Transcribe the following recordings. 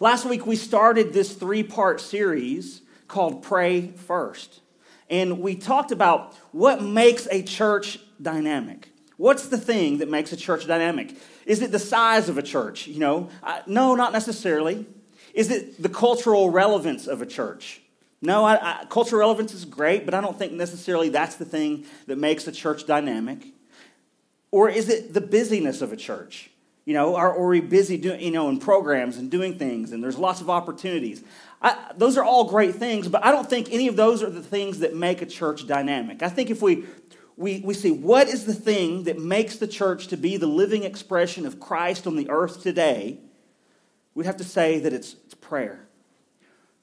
Last week, we started this three part series called Pray First. And we talked about what makes a church dynamic. What's the thing that makes a church dynamic? Is it the size of a church? You know, uh, no, not necessarily. Is it the cultural relevance of a church? No, I, I, cultural relevance is great, but I don't think necessarily that's the thing that makes a church dynamic. Or is it the busyness of a church? You know, are, we busy doing, you know, in programs and doing things, and there's lots of opportunities. I, those are all great things, but I don't think any of those are the things that make a church dynamic. I think if we, we, we see what is the thing that makes the church to be the living expression of Christ on the earth today, we'd have to say that it's, it's prayer.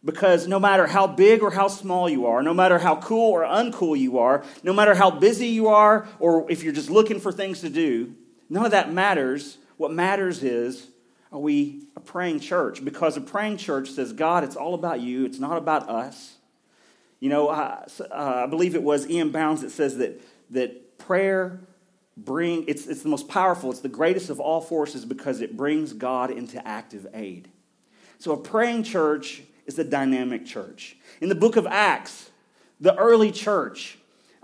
Because no matter how big or how small you are, no matter how cool or uncool you are, no matter how busy you are, or if you're just looking for things to do, none of that matters. What matters is, are we a praying church? Because a praying church says, God, it's all about you, it's not about us. You know, I, uh, I believe it was E.M. Bounds that says that, that prayer bring it's, it's the most powerful it's the greatest of all forces because it brings god into active aid so a praying church is a dynamic church. In the book of Acts, the early church,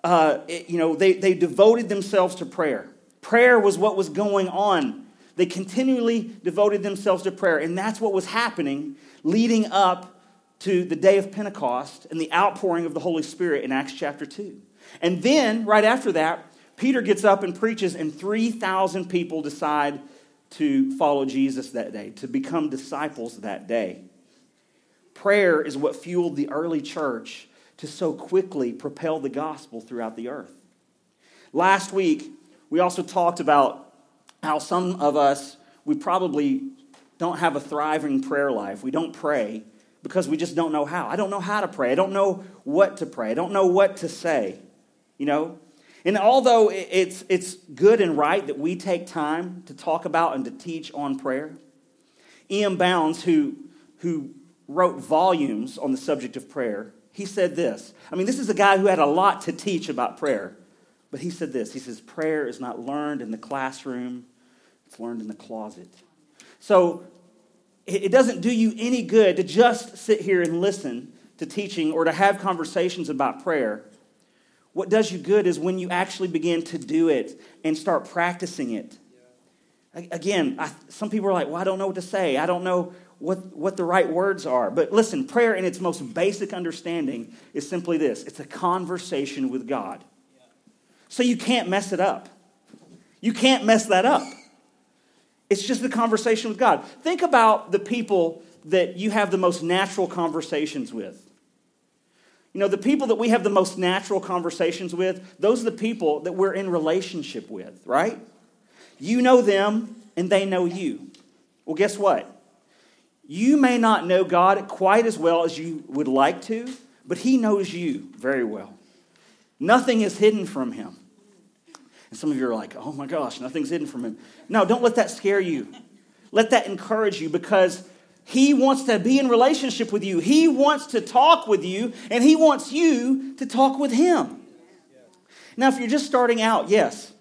uh, it, you know, they, they devoted themselves to prayer. Prayer was what was going on. They continually devoted themselves to prayer, and that's what was happening leading up to the day of Pentecost and the outpouring of the Holy Spirit in Acts chapter 2. And then, right after that, Peter gets up and preaches, and 3,000 people decide to follow Jesus that day, to become disciples that day. Prayer is what fueled the early church to so quickly propel the gospel throughout the earth. Last week, we also talked about how some of us, we probably don't have a thriving prayer life. We don't pray because we just don't know how. I don't know how to pray. I don't know what to pray. I don't know what to say. You know? And although it's, it's good and right that we take time to talk about and to teach on prayer, E.M. Bounds, who, who wrote volumes on the subject of prayer, he said this. I mean, this is a guy who had a lot to teach about prayer, but he said this. He says, Prayer is not learned in the classroom, it's learned in the closet. So it doesn't do you any good to just sit here and listen to teaching or to have conversations about prayer. What does you good is when you actually begin to do it and start practicing it. Again, I, some people are like, well, I don't know what to say. I don't know what, what the right words are. But listen, prayer in its most basic understanding is simply this it's a conversation with God. So you can't mess it up. You can't mess that up. It's just the conversation with God. Think about the people that you have the most natural conversations with. You know, the people that we have the most natural conversations with, those are the people that we're in relationship with, right? You know them and they know you. Well, guess what? You may not know God quite as well as you would like to, but He knows you very well. Nothing is hidden from Him. And some of you are like, oh my gosh, nothing's hidden from Him. No, don't let that scare you. Let that encourage you because He wants to be in relationship with you. He wants to talk with you, and He wants you to talk with Him. Now, if you're just starting out, yes,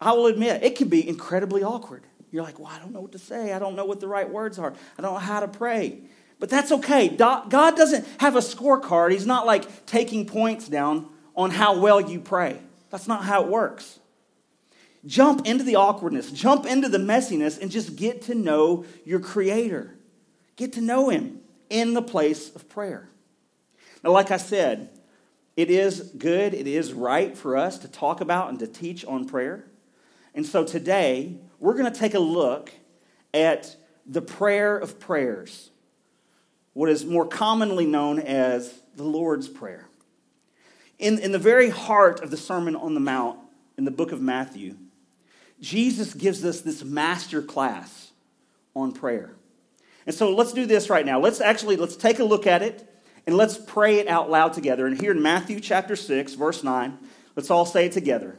I will admit it can be incredibly awkward. You're like, well, I don't know what to say. I don't know what the right words are. I don't know how to pray. But that's okay. God doesn't have a scorecard. He's not like taking points down on how well you pray. That's not how it works. Jump into the awkwardness, jump into the messiness, and just get to know your Creator. Get to know Him in the place of prayer. Now, like I said, it is good, it is right for us to talk about and to teach on prayer. And so today, we're going to take a look at the prayer of prayers, what is more commonly known as the Lord's Prayer. In, in the very heart of the Sermon on the Mount in the book of Matthew, Jesus gives us this master class on prayer. And so let's do this right now. Let's actually let's take a look at it and let's pray it out loud together. And here in Matthew chapter 6, verse 9, let's all say it together.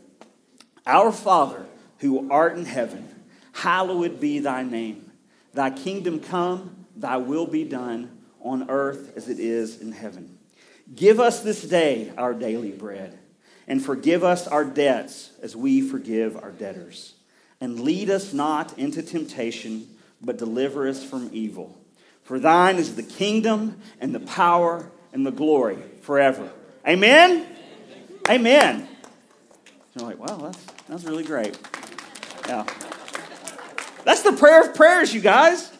Our Father, who art in heaven, hallowed be thy name. Thy kingdom come, thy will be done on earth as it is in heaven. Give us this day our daily bread, and forgive us our debts as we forgive our debtors. And lead us not into temptation, but deliver us from evil. For thine is the kingdom and the power and the glory forever. Amen? Amen. You're like, wow, that's, that's really great. Yeah. That's the prayer of prayers, you guys.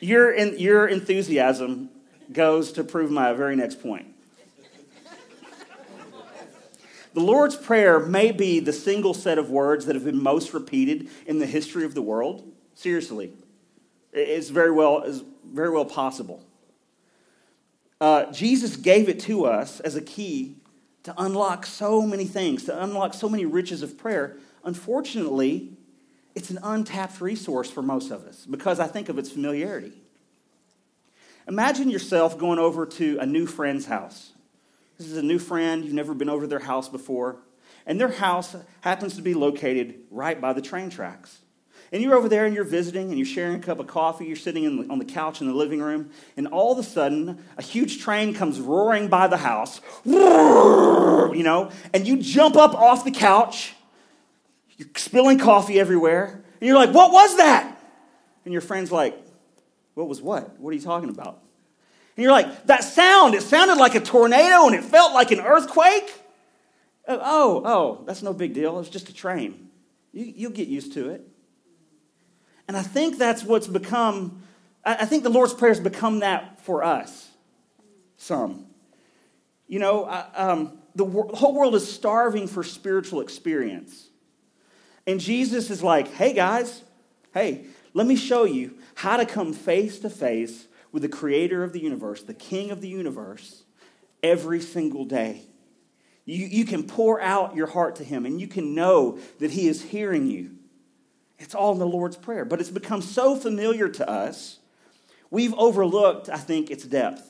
Your, your enthusiasm goes to prove my very next point. The Lord's Prayer may be the single set of words that have been most repeated in the history of the world. Seriously. It's very well, it's very well possible. Uh, Jesus gave it to us as a key to unlock so many things, to unlock so many riches of prayer. Unfortunately, it's an untapped resource for most of us because I think of its familiarity. Imagine yourself going over to a new friend's house. This is a new friend, you've never been over their house before, and their house happens to be located right by the train tracks. And you're over there and you're visiting and you're sharing a cup of coffee. You're sitting the, on the couch in the living room. And all of a sudden, a huge train comes roaring by the house, you know, and you jump up off the couch. You're spilling coffee everywhere. And you're like, what was that? And your friend's like, what was what? What are you talking about? And you're like, that sound, it sounded like a tornado and it felt like an earthquake. Oh, oh, that's no big deal. It's just a train. You, you'll get used to it. And I think that's what's become, I think the Lord's Prayer has become that for us. Some. You know, um, the, the whole world is starving for spiritual experience. And Jesus is like, hey guys, hey, let me show you how to come face to face with the creator of the universe, the king of the universe, every single day. You, you can pour out your heart to him and you can know that he is hearing you. It's all in the Lord's Prayer, but it's become so familiar to us, we've overlooked, I think, its depth.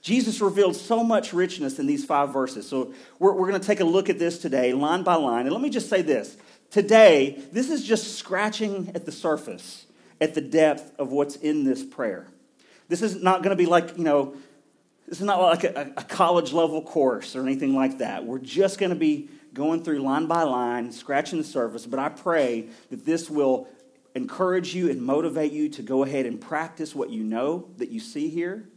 Jesus revealed so much richness in these five verses. So we're, we're going to take a look at this today, line by line. And let me just say this today, this is just scratching at the surface, at the depth of what's in this prayer. This is not going to be like, you know, this is not like a, a college level course or anything like that. We're just going to be going through line by line, scratching the surface, but I pray that this will encourage you and motivate you to go ahead and practice what you know that you see here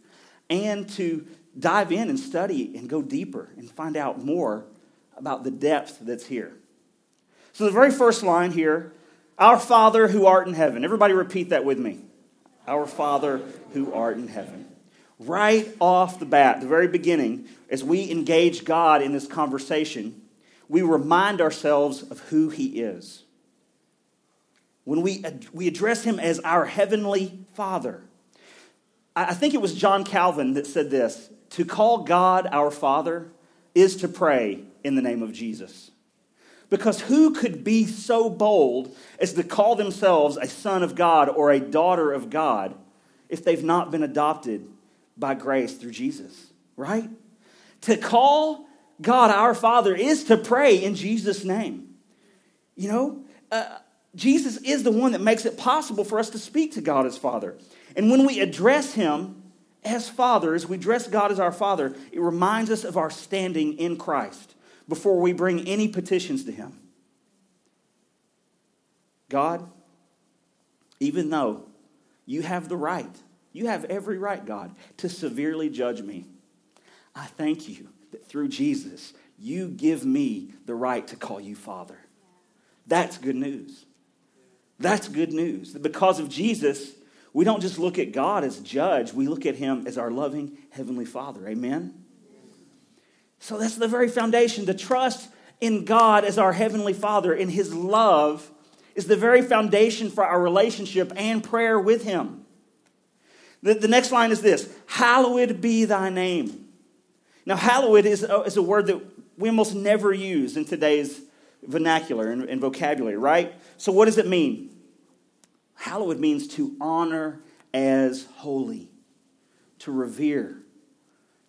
and to dive in and study and go deeper and find out more about the depth that's here. So, the very first line here Our Father who art in heaven. Everybody repeat that with me. Our Father who art in heaven. Right off the bat, the very beginning, as we engage God in this conversation, we remind ourselves of who He is. When we, we address Him as our Heavenly Father. I think it was John Calvin that said this to call God our Father is to pray in the name of Jesus. Because who could be so bold as to call themselves a son of God or a daughter of God if they've not been adopted by grace through Jesus, right? To call God our Father is to pray in Jesus' name. You know, uh, Jesus is the one that makes it possible for us to speak to God as Father. And when we address Him as Father, as we address God as our Father, it reminds us of our standing in Christ before we bring any petitions to Him. God, even though you have the right, you have every right, God, to severely judge me, I thank you that through Jesus, you give me the right to call you Father. That's good news. That's good news. Because of Jesus, we don't just look at God as judge, we look at him as our loving Heavenly Father. Amen? So that's the very foundation. The trust in God as our Heavenly Father, in His love, is the very foundation for our relationship and prayer with Him. The, the next line is this Hallowed be thy name. Now, hallowed is a, is a word that we almost never use in today's vernacular and, and vocabulary, right? So, what does it mean? Hallowed means to honor as holy, to revere,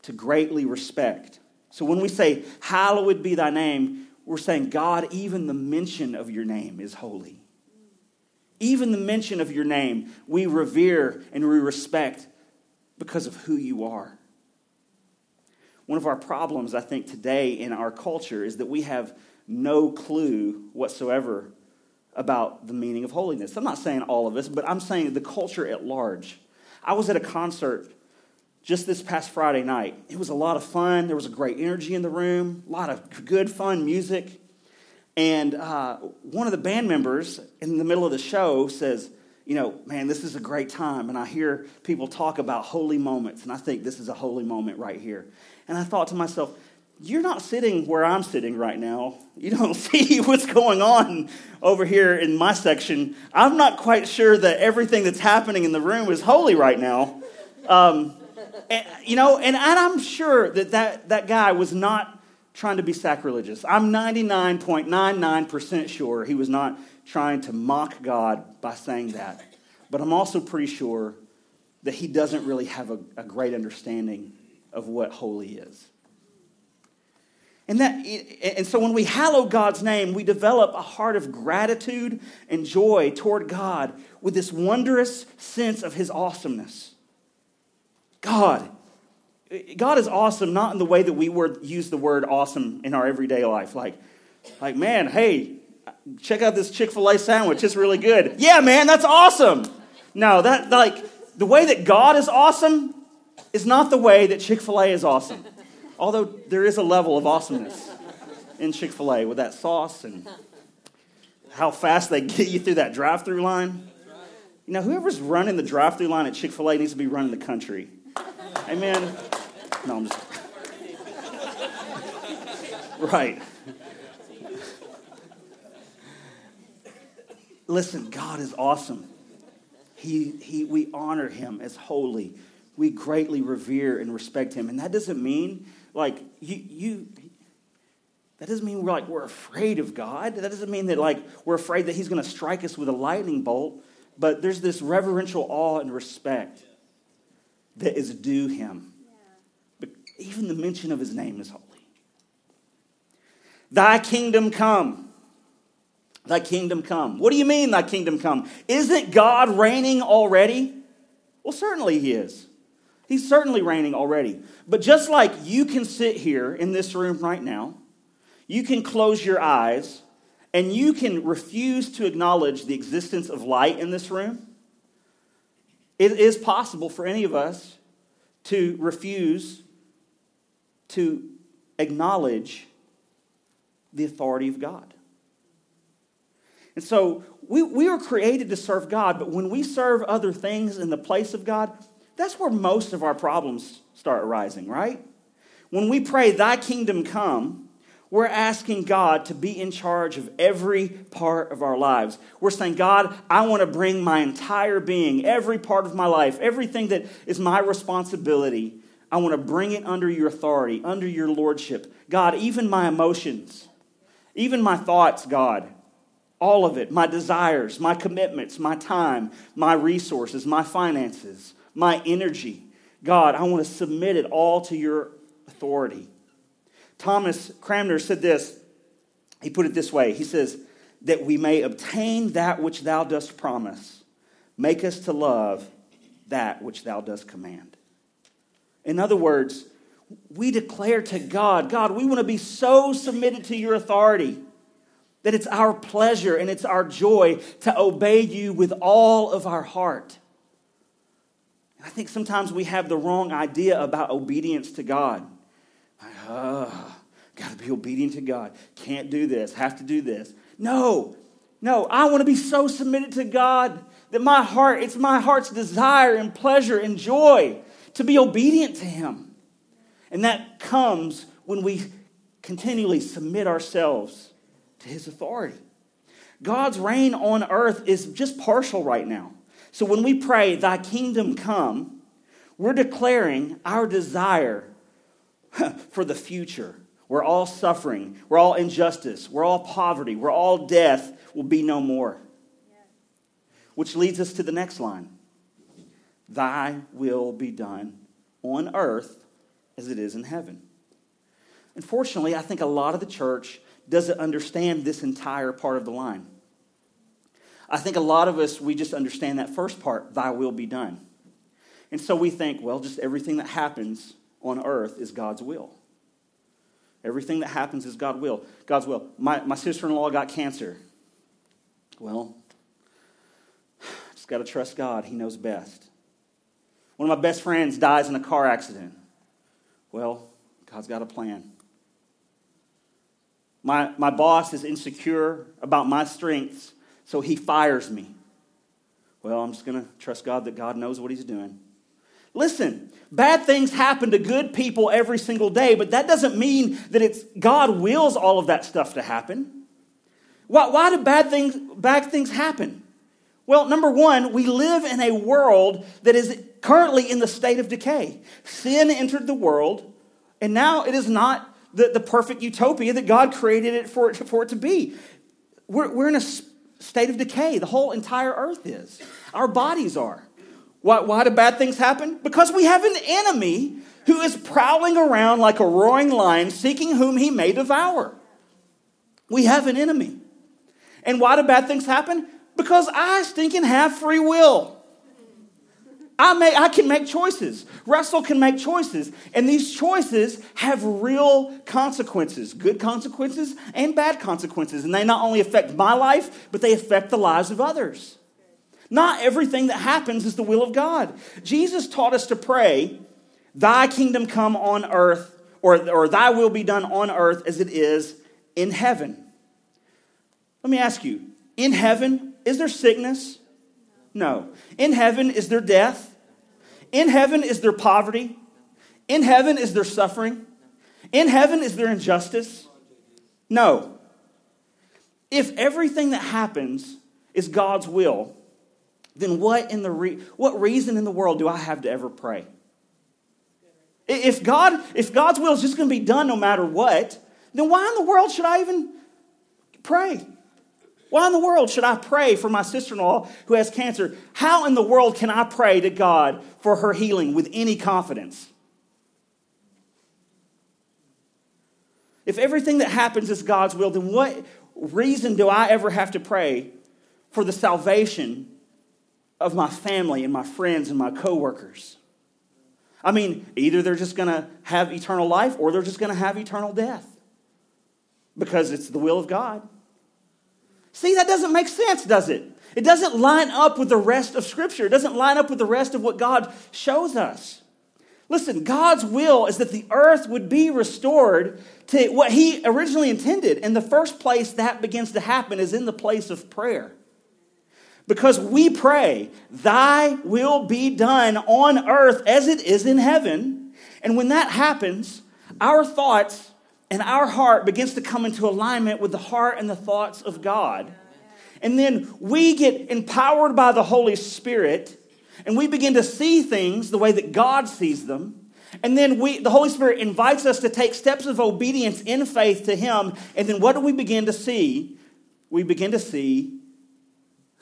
to greatly respect. So, when we say, Hallowed be thy name, we're saying, God, even the mention of your name is holy. Even the mention of your name, we revere and we respect because of who you are. One of our problems, I think, today in our culture is that we have no clue whatsoever about the meaning of holiness. I'm not saying all of us, but I'm saying the culture at large. I was at a concert just this past Friday night. It was a lot of fun. There was a great energy in the room, a lot of good, fun music. And uh, one of the band members in the middle of the show says, You know, man, this is a great time. And I hear people talk about holy moments, and I think this is a holy moment right here. And I thought to myself, you're not sitting where I'm sitting right now. You don't see what's going on over here in my section. I'm not quite sure that everything that's happening in the room is holy right now. Um, and, you know, and, I'm sure that, that that guy was not trying to be sacrilegious. I'm 99.99% sure he was not trying to mock God by saying that. But I'm also pretty sure that he doesn't really have a, a great understanding of what holy is. And, that, and so when we hallow God's name, we develop a heart of gratitude and joy toward God with this wondrous sense of his awesomeness. God, God is awesome, not in the way that we word, use the word awesome in our everyday life. Like, like, man, hey, check out this Chick fil A sandwich. It's really good. Yeah, man, that's awesome. No, that, like, the way that God is awesome is not the way that Chick fil A is awesome. Although there is a level of awesomeness in Chick fil A with that sauce and how fast they get you through that drive through line. You know, whoever's running the drive through line at Chick fil A needs to be running the country. Amen. No, I'm just. Right. Listen, God is awesome. He, he, we honor him as holy. We greatly revere and respect him. And that doesn't mean like you you that doesn't mean we're like we're afraid of God. That doesn't mean that like we're afraid that he's going to strike us with a lightning bolt, but there's this reverential awe and respect that is due him. But even the mention of his name is holy. Thy kingdom come. Thy kingdom come. What do you mean, thy kingdom come? Isn't God reigning already? Well, certainly he is. He's certainly reigning already. But just like you can sit here in this room right now, you can close your eyes and you can refuse to acknowledge the existence of light in this room. It is possible for any of us to refuse to acknowledge the authority of God. And so we, we are created to serve God, but when we serve other things in the place of God, that's where most of our problems start arising, right? When we pray, Thy kingdom come, we're asking God to be in charge of every part of our lives. We're saying, God, I want to bring my entire being, every part of my life, everything that is my responsibility, I want to bring it under your authority, under your lordship. God, even my emotions, even my thoughts, God, all of it, my desires, my commitments, my time, my resources, my finances, my energy. God, I want to submit it all to your authority. Thomas Cranmer said this. He put it this way He says, That we may obtain that which thou dost promise, make us to love that which thou dost command. In other words, we declare to God, God, we want to be so submitted to your authority that it's our pleasure and it's our joy to obey you with all of our heart. I think sometimes we have the wrong idea about obedience to God. Ah, oh, got to be obedient to God. Can't do this, have to do this. No, no, I want to be so submitted to God that my heart, it's my heart's desire and pleasure and joy to be obedient to Him. And that comes when we continually submit ourselves to His authority. God's reign on earth is just partial right now. So when we pray, Thy kingdom come, we're declaring our desire for the future. We're all suffering, We're all injustice, We're all poverty, We're all death will be no more. Which leads us to the next line Thy will be done on earth as it is in heaven. Unfortunately, I think a lot of the church doesn't understand this entire part of the line. I think a lot of us, we just understand that first part, thy will be done. And so we think, well, just everything that happens on earth is God's will. Everything that happens is God's will. God's will. My, my sister in law got cancer. Well, just got to trust God. He knows best. One of my best friends dies in a car accident. Well, God's got a plan. My, my boss is insecure about my strengths, so he fires me. Well, I'm just going to trust God that God knows what he's doing. Listen, bad things happen to good people every single day, but that doesn't mean that it's God wills all of that stuff to happen. Why, why do bad things, bad things happen? Well, number one, we live in a world that is currently in the state of decay. Sin entered the world, and now it is not the, the perfect utopia that God created it for, for it to be. We're, we're in a state of decay. The whole entire earth is. Our bodies are. Why, why do bad things happen? Because we have an enemy who is prowling around like a roaring lion, seeking whom he may devour. We have an enemy. And why do bad things happen? Because I stinking have free will. I, may, I can make choices. Russell can make choices. And these choices have real consequences good consequences and bad consequences. And they not only affect my life, but they affect the lives of others. Not everything that happens is the will of God. Jesus taught us to pray, Thy kingdom come on earth, or, or Thy will be done on earth as it is in heaven. Let me ask you in heaven, is there sickness? No. In heaven, is there death? In heaven, is there poverty? In heaven, is there suffering? In heaven, is there injustice? No. If everything that happens is God's will, then what in the re- what reason in the world do I have to ever pray? If God if God's will is just going to be done no matter what, then why in the world should I even pray? Why in the world should I pray for my sister in law who has cancer? How in the world can I pray to God for her healing with any confidence? If everything that happens is God's will, then what reason do I ever have to pray for the salvation of my family and my friends and my coworkers? I mean, either they're just going to have eternal life or they're just going to have eternal death because it's the will of God. See, that doesn't make sense, does it? It doesn't line up with the rest of Scripture. It doesn't line up with the rest of what God shows us. Listen, God's will is that the earth would be restored to what He originally intended. And the first place that begins to happen is in the place of prayer. Because we pray, Thy will be done on earth as it is in heaven. And when that happens, our thoughts and our heart begins to come into alignment with the heart and the thoughts of God. And then we get empowered by the Holy Spirit and we begin to see things the way that God sees them. And then we, the Holy Spirit invites us to take steps of obedience in faith to Him. And then what do we begin to see? We begin to see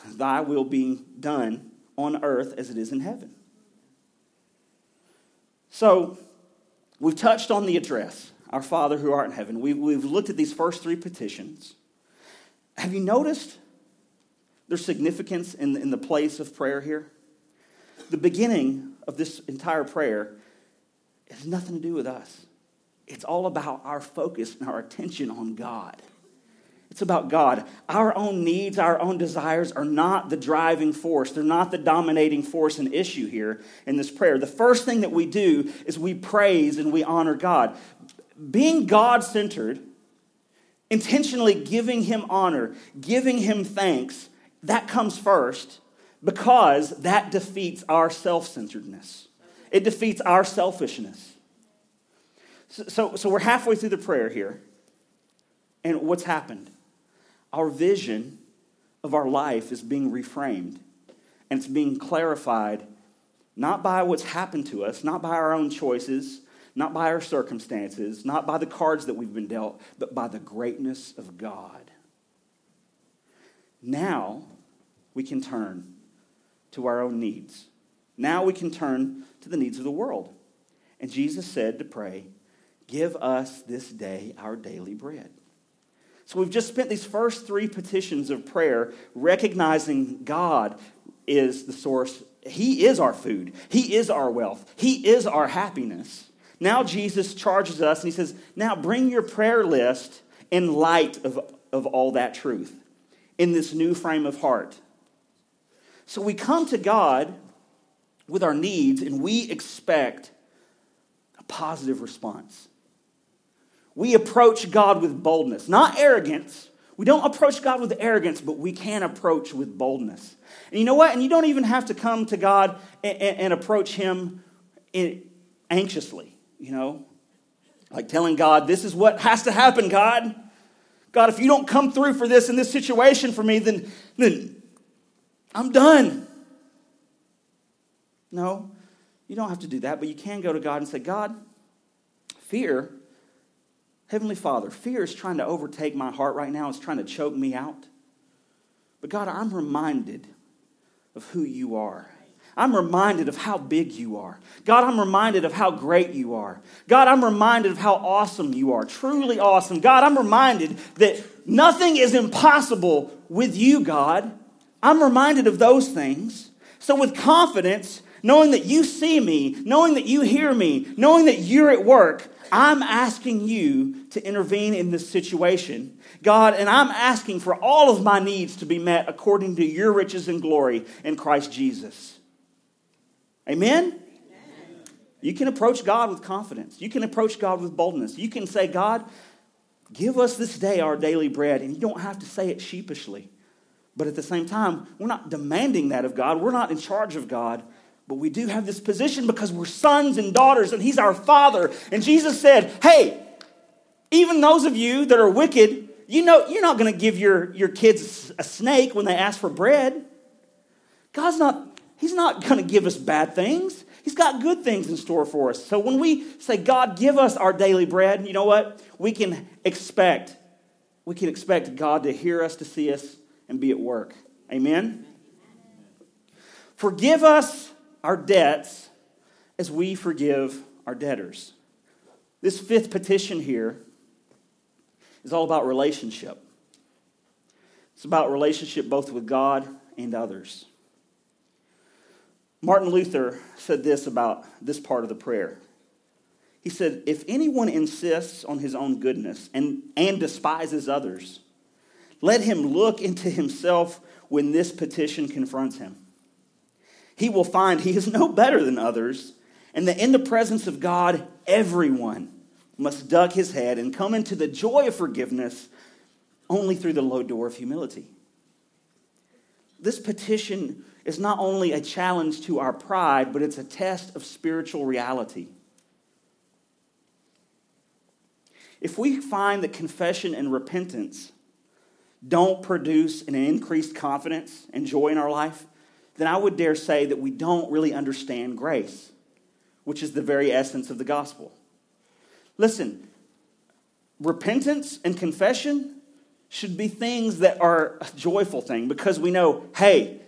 Thy will being done on earth as it is in heaven. So, we've touched on the address. Our Father who art in heaven. We've, we've looked at these first three petitions. Have you noticed their significance in, in the place of prayer here? The beginning of this entire prayer has nothing to do with us. It's all about our focus and our attention on God. It's about God. Our own needs, our own desires are not the driving force. They're not the dominating force and issue here in this prayer. The first thing that we do is we praise and we honor God being God centered, intentionally giving him honor, giving him thanks, that comes first because that defeats our self centeredness. It defeats our selfishness. So, so, so, we're halfway through the prayer here. And what's happened? Our vision of our life is being reframed and it's being clarified not by what's happened to us, not by our own choices, not by our circumstances, not by the cards that we've been dealt, but by the greatness of God. Now we can turn to our own needs. Now we can turn to the needs of the world. And Jesus said to pray, Give us this day our daily bread. So we've just spent these first three petitions of prayer recognizing God is the source. He is our food, He is our wealth, He is our happiness. Now Jesus charges us and he says, Now bring your prayer list in light of, of all that truth. in this new frame of heart. So we come to God with our needs and we expect a positive response. We approach God with boldness, not arrogance. We don't approach God with arrogance, but we can approach with boldness. And you know what? And you don't even have to come to God and, and, and approach Him anxiously, you know? Like telling God, this is what has to happen, God. God, if you don't come through for this in this situation for me, then, then I'm done. No, you don't have to do that, but you can go to God and say, God, fear, Heavenly Father, fear is trying to overtake my heart right now, it's trying to choke me out. But God, I'm reminded of who you are. I'm reminded of how big you are. God, I'm reminded of how great you are. God, I'm reminded of how awesome you are. Truly awesome. God, I'm reminded that nothing is impossible with you, God. I'm reminded of those things. So, with confidence, knowing that you see me, knowing that you hear me, knowing that you're at work, I'm asking you to intervene in this situation. God, and I'm asking for all of my needs to be met according to your riches and glory in Christ Jesus. Amen? Amen? You can approach God with confidence. You can approach God with boldness. You can say, God, give us this day our daily bread. And you don't have to say it sheepishly. But at the same time, we're not demanding that of God. We're not in charge of God. But we do have this position because we're sons and daughters, and He's our Father. And Jesus said, Hey, even those of you that are wicked, you know, you're not going to give your, your kids a snake when they ask for bread. God's not, He's not going to give us bad things. He's got good things in store for us. So when we say, God, give us our daily bread, you know what? We can expect, we can expect God to hear us, to see us, and be at work. Amen? Forgive us our debts as we forgive our debtors. This fifth petition here is all about relationship. It's about relationship both with God and others. Martin Luther said this about this part of the prayer. He said, If anyone insists on his own goodness and, and despises others, let him look into himself when this petition confronts him he will find he is no better than others, and that in the presence of God, everyone must duck his head and come into the joy of forgiveness only through the low door of humility. This petition is not only a challenge to our pride, but it's a test of spiritual reality. If we find that confession and repentance don't produce an increased confidence and joy in our life, then I would dare say that we don't really understand grace, which is the very essence of the gospel. Listen, repentance and confession should be things that are a joyful thing because we know, hey,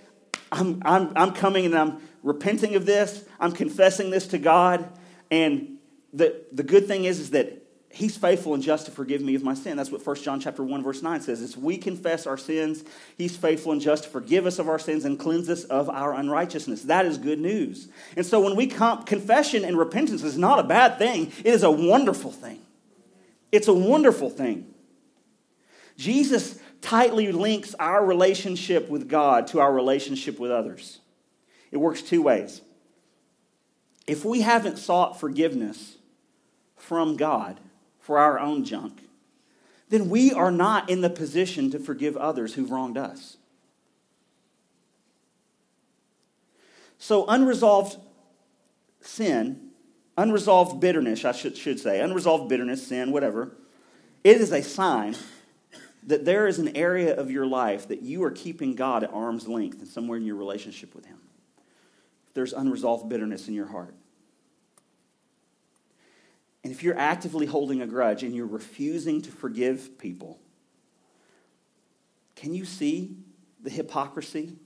I'm, I'm, I'm coming and I'm repenting of this, I'm confessing this to God, and the, the good thing is, is that he's faithful and just to forgive me of my sin. That's what 1 John chapter 1 verse 9 says. As we confess our sins, he's faithful and just to forgive us of our sins and cleanse us of our unrighteousness. That is good news. And so when we come, confession and repentance is not a bad thing. It is a wonderful thing. It's a wonderful thing. Jesus tightly links our relationship with God to our relationship with others. It works two ways. If we haven't sought forgiveness from God, for our own junk, then we are not in the position to forgive others who've wronged us. So, unresolved sin, unresolved bitterness, I should, should say, unresolved bitterness, sin, whatever, it is a sign that there is an area of your life that you are keeping God at arm's length and somewhere in your relationship with Him. There's unresolved bitterness in your heart. And if you're actively holding a grudge and you're refusing to forgive people, can you see the hypocrisy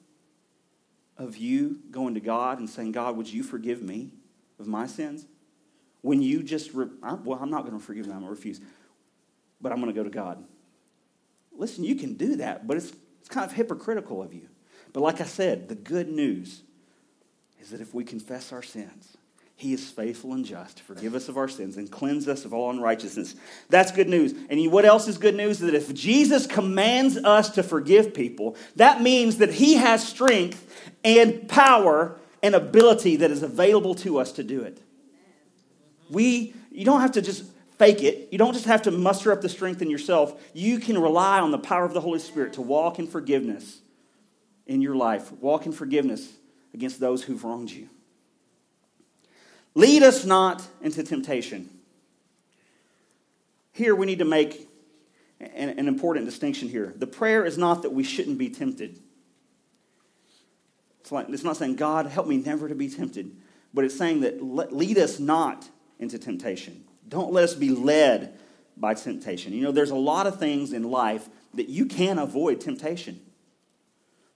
of you going to God and saying, God, would you forgive me of my sins? When you just, re- well, I'm not going to forgive them, I'm going to refuse, but I'm going to go to God. Listen, you can do that, but it's, it's kind of hypocritical of you. But like I said, the good news is that if we confess our sins, He is faithful and just to forgive us of our sins and cleanse us of all unrighteousness. That's good news. And what else is good news? That if Jesus commands us to forgive people, that means that He has strength and power and ability that is available to us to do it. We, you don't have to just fake it. You don't just have to muster up the strength in yourself. You can rely on the power of the Holy Spirit to walk in forgiveness in your life, walk in forgiveness against those who've wronged you. Lead us not into temptation. Here we need to make an, an, important distinction here. The prayer is not that we shouldn't be tempted. It's, like, it's not saying, God, help me never to be tempted, but it's saying that lead us not into temptation. Don't let us be led by temptation. You know, there's a lot of things in life that you can avoid temptation.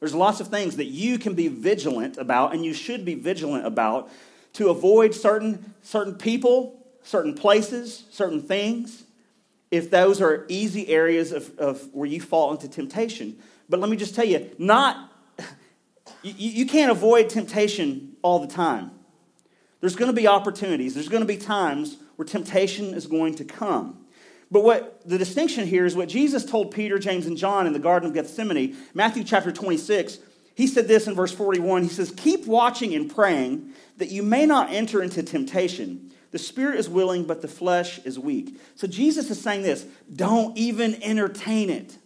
There's lots of things that you can be vigilant about, and you should be vigilant about to avoid certain, certain people, certain places, certain things, if those are easy areas of, of where you fall into temptation. But let me just tell you, not you, you can't avoid temptation all the time. There's going to be opportunities. There's going to be times where temptation is going to come. But what the distinction here is what Jesus told Peter, James, and John in the Garden of Gethsemane, Matthew chapter 26. He said this in verse 41. He says, Keep watching and praying that you may not enter into temptation. The spirit is willing, but the flesh is weak. So Jesus is saying this don't even entertain it.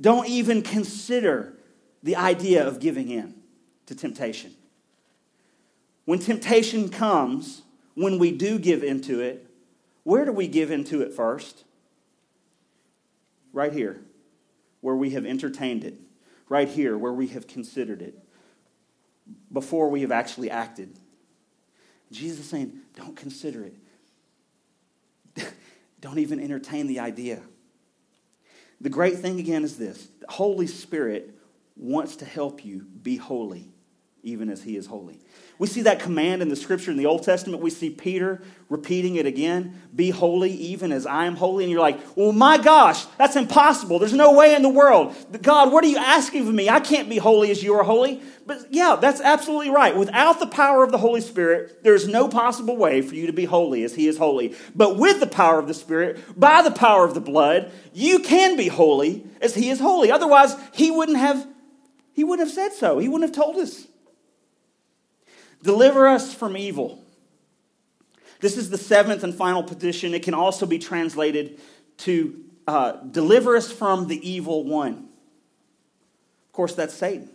Don't even consider the idea of giving in to temptation. When temptation comes, when we do give into it, where do we give into it first? Right here, where we have entertained it. Right here, where we have considered it before we have actually acted. Jesus is saying, don't consider it. don't even entertain the idea. The great thing again is this the Holy Spirit wants to help you be holy, even as He is holy. We see that command in the scripture in the Old Testament. We see Peter repeating it again be holy, even as I am holy. And you're like, well, my gosh, that's impossible. There's no way in the world. God, what are you asking of me? I can't be holy as you are holy. But yeah, that's absolutely right. Without the power of the Holy Spirit, there's no possible way for you to be holy as He is holy. But with the power of the Spirit, by the power of the blood, you can be holy as He is holy. Otherwise, He wouldn't have. He wouldn't have said so. He wouldn't have told us. Deliver us from evil. This is the seventh and final petition. It can also be translated to uh, deliver us from the evil one. Of course, that's Satan,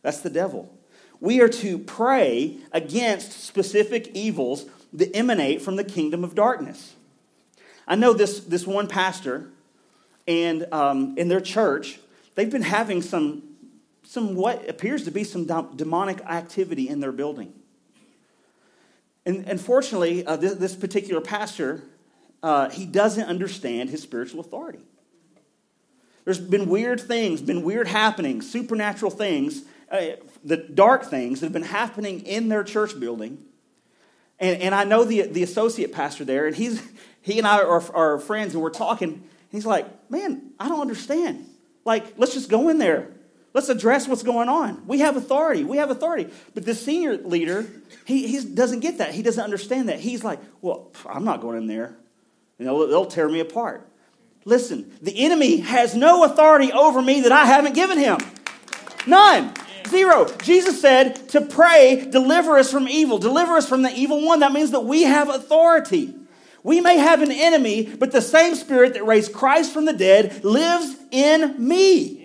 that's the devil. We are to pray against specific evils that emanate from the kingdom of darkness. I know this, this one pastor, and um, in their church, they've been having some some what appears to be some demonic activity in their building. And unfortunately, uh, this, this, particular pastor, uh, he doesn't understand his spiritual authority. There's been weird things, been weird happenings, supernatural things, uh, the dark things that have been happening in their church building. And, and I know the, the associate pastor there, and he's, he and I are, are friends, and we're talking. He's like, Man, I don't understand. Like, let's just go in there Let's address what's going on. We have authority. We have authority. But the senior leader, he, he doesn't get that. He doesn't understand that. He's like, well, I'm not going in there. They'll tear me apart. Listen, the enemy has no authority over me that I haven't given him. None. Zero. Jesus said to pray, deliver us from evil, deliver us from the evil one. That means that we have authority. We may have an enemy, but the same spirit that raised Christ from the dead lives in me.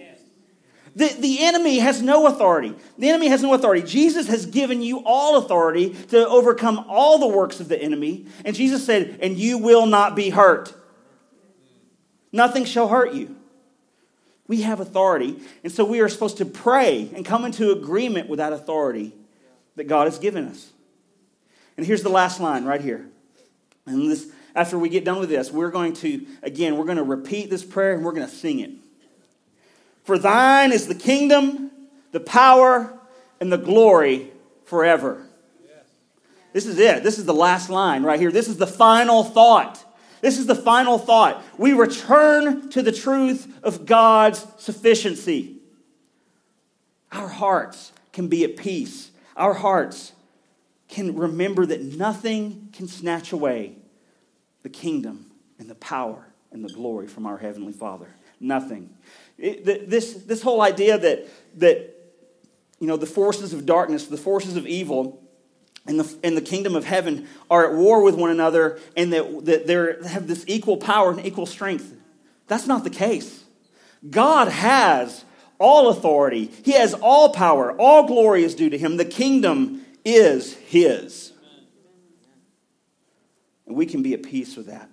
The, the enemy has no authority. The enemy has no authority. Jesus has given you all authority to overcome all the works of the enemy. And Jesus said, and you will not be hurt. Nothing shall hurt you. We have authority. And so we are supposed to pray and come into agreement with that authority that God has given us. And here's the last line right here. And this, after we get done with this, we're going to, again, we're going to repeat this prayer and we're going to sing it. For thine is the kingdom, the power, and the glory forever. This is it. This is the last line right here. This is the final thought. This is the final thought. We return to the truth of God's sufficiency. Our hearts can be at peace. Our hearts can remember that nothing can snatch away the kingdom and the power and the glory from our Heavenly Father. Nothing. This, this whole idea that, that you know, the forces of darkness, the forces of evil, and the, and the kingdom of heaven are at war with one another and that, that they have this equal power and equal strength. That's not the case. God has all authority, He has all power, all glory is due to Him. The kingdom is His. And we can be at peace with that.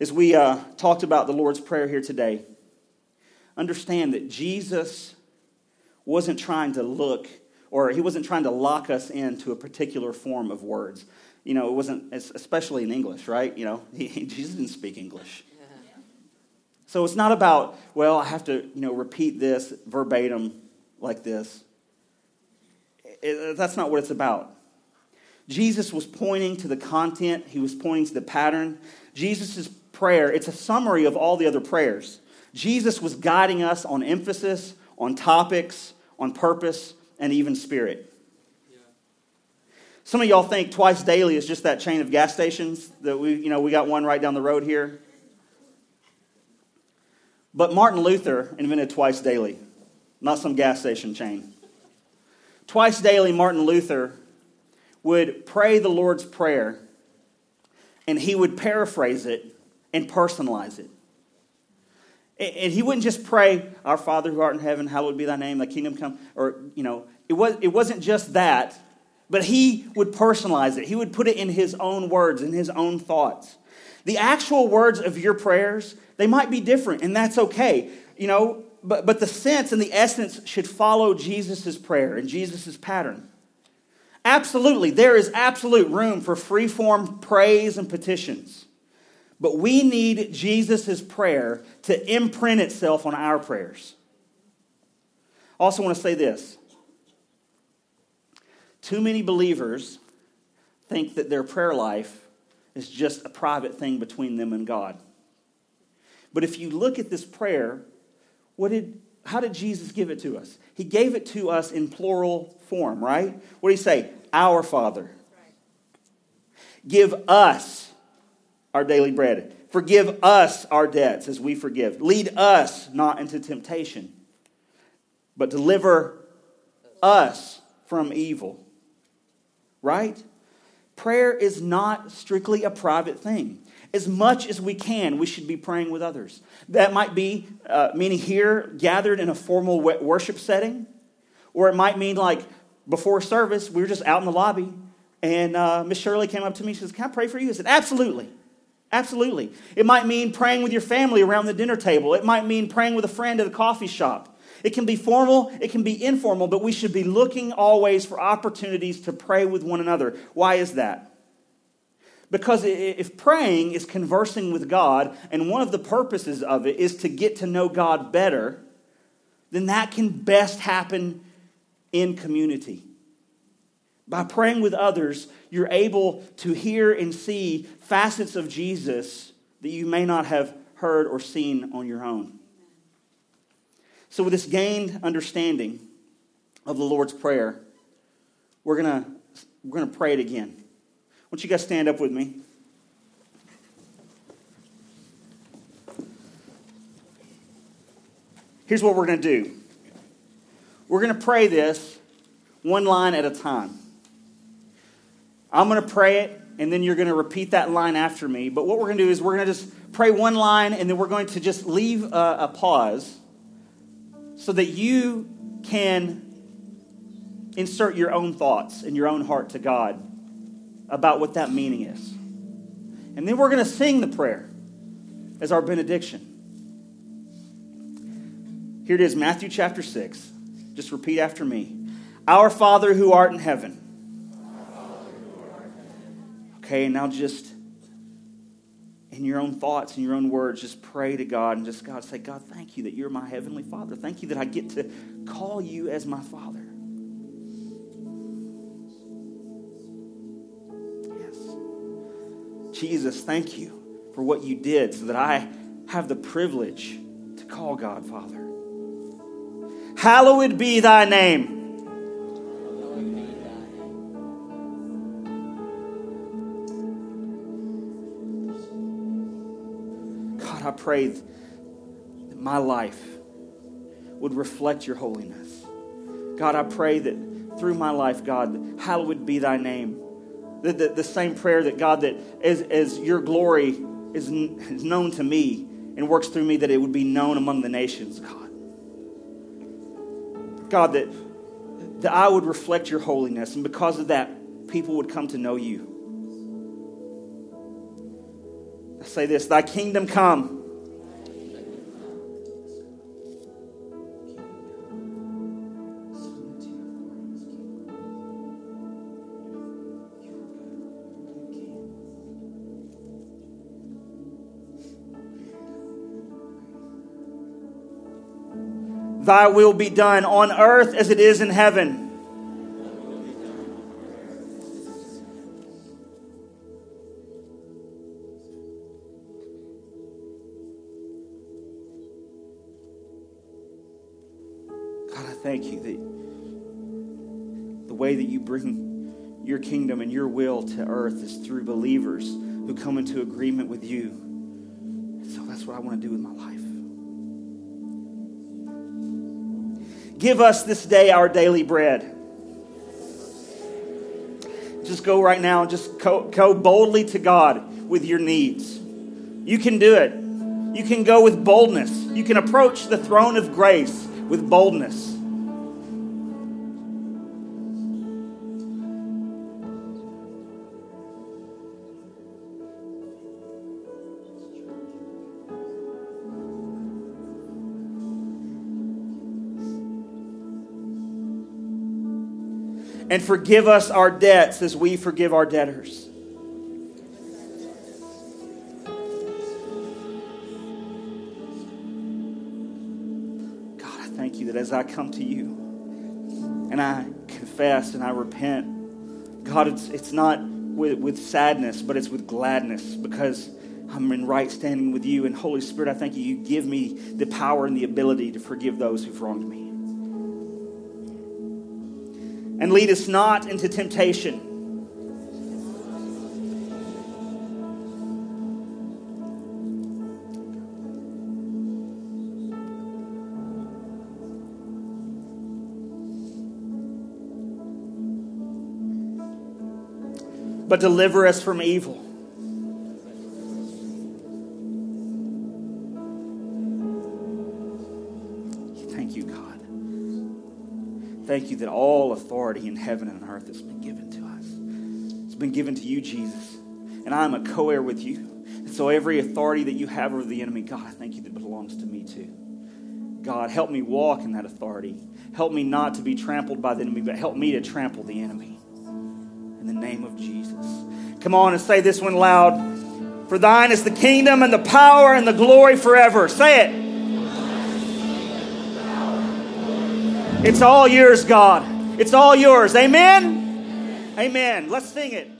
As we uh, talked about the Lord's Prayer here today, understand that Jesus wasn't trying to look or he wasn't trying to lock us into a particular form of words. You know, it wasn't, especially in English, right? You know, he, Jesus didn't speak English. So it's not about, well, I have to, you know, repeat this verbatim like this. It, that's not what it's about. Jesus was pointing to the content, he was pointing to the pattern. Jesus' prayer, it's a summary of all the other prayers. Jesus was guiding us on emphasis, on topics, on purpose, and even spirit. Some of y'all think twice daily is just that chain of gas stations that we, you know, we got one right down the road here. But Martin Luther invented twice daily, not some gas station chain. Twice daily, Martin Luther would pray the Lord's Prayer and he would paraphrase it and personalize it. And he wouldn't just pray, Our Father who art in heaven, hallowed be thy name, thy kingdom come. Or, you know, it, was, it wasn't just that, but he would personalize it. He would put it in his own words, in his own thoughts. The actual words of your prayers, they might be different, and that's okay. You know, but, but the sense and the essence should follow Jesus' prayer and Jesus' pattern. Absolutely, there is absolute room for free form praise and petitions. But we need Jesus' prayer to imprint itself on our prayers. I also want to say this too many believers think that their prayer life is just a private thing between them and God. But if you look at this prayer, what did, how did Jesus give it to us? He gave it to us in plural form, right? What did he say? Our Father. Give us our daily bread. Forgive us our debts as we forgive. Lead us not into temptation, but deliver us from evil. Right? Prayer is not strictly a private thing. As much as we can, we should be praying with others. That might be uh, meaning here, gathered in a formal worship setting, or it might mean like before service, we were just out in the lobby, and uh, Miss Shirley came up to me. She says, "Can I pray for you?" I said, "Absolutely." Absolutely. It might mean praying with your family around the dinner table. It might mean praying with a friend at a coffee shop. It can be formal, it can be informal, but we should be looking always for opportunities to pray with one another. Why is that? Because if praying is conversing with God, and one of the purposes of it is to get to know God better, then that can best happen in community. By praying with others, you're able to hear and see facets of Jesus that you may not have heard or seen on your own. So, with this gained understanding of the Lord's Prayer, we're going to we're going to pray it again. Why don't you guys stand up with me? Here's what we're going to do we're going to pray this one line at a time. I'm going to pray it, and then you're going to repeat that line after me. But what we're going to do is we're going to just pray one line, and then we're going to just leave a, a pause so that you can insert your own thoughts and your own heart to God about what that meaning is. And then we're going to sing the prayer as our benediction. Here it is, Matthew chapter 6. Just repeat after me. Our Father who art in heaven Okay, and now just in your own thoughts and your own words, just pray to God and just God say, God, thank you that you're my heavenly Father. Thank you that I get to call you as my Father. Yes. Jesus, thank you for what you did so that I have the privilege to call God Father. Hallowed be thy name. Pray that my life would reflect your holiness. God, I pray that through my life, God, hallowed be thy name. The, the, the same prayer that God, that as, as your glory is, is known to me and works through me, that it would be known among the nations, God. God, that, that I would reflect your holiness, and because of that, people would come to know you. I say this Thy kingdom come. Thy will be done on earth as it is in heaven. God, I thank you that the way that you bring your kingdom and your will to earth is through believers who come into agreement with you. So that's what I want to do with my life. Give us this day our daily bread. Just go right now and just go, go boldly to God with your needs. You can do it. You can go with boldness. You can approach the throne of grace with boldness. And forgive us our debts as we forgive our debtors. God, I thank you that as I come to you and I confess and I repent, God, it's, it's not with, with sadness, but it's with gladness because I'm in right standing with you. And Holy Spirit, I thank you. You give me the power and the ability to forgive those who've wronged me and lead us not into temptation. But deliver us from evil. Thank you that all authority in heaven and earth has been given to us. It's been given to you, Jesus. And I am a co heir with you. And so every authority that you have over the enemy, God, I thank you that belongs to me too. God, help me walk in that authority. Help me not to be trampled by the enemy, but help me to trample the enemy. In the name of Jesus. Come on and say this one loud. For thine is the kingdom and the power and the glory forever. Say it. It's all yours, God. It's all yours. Amen? Amen. Let's sing it.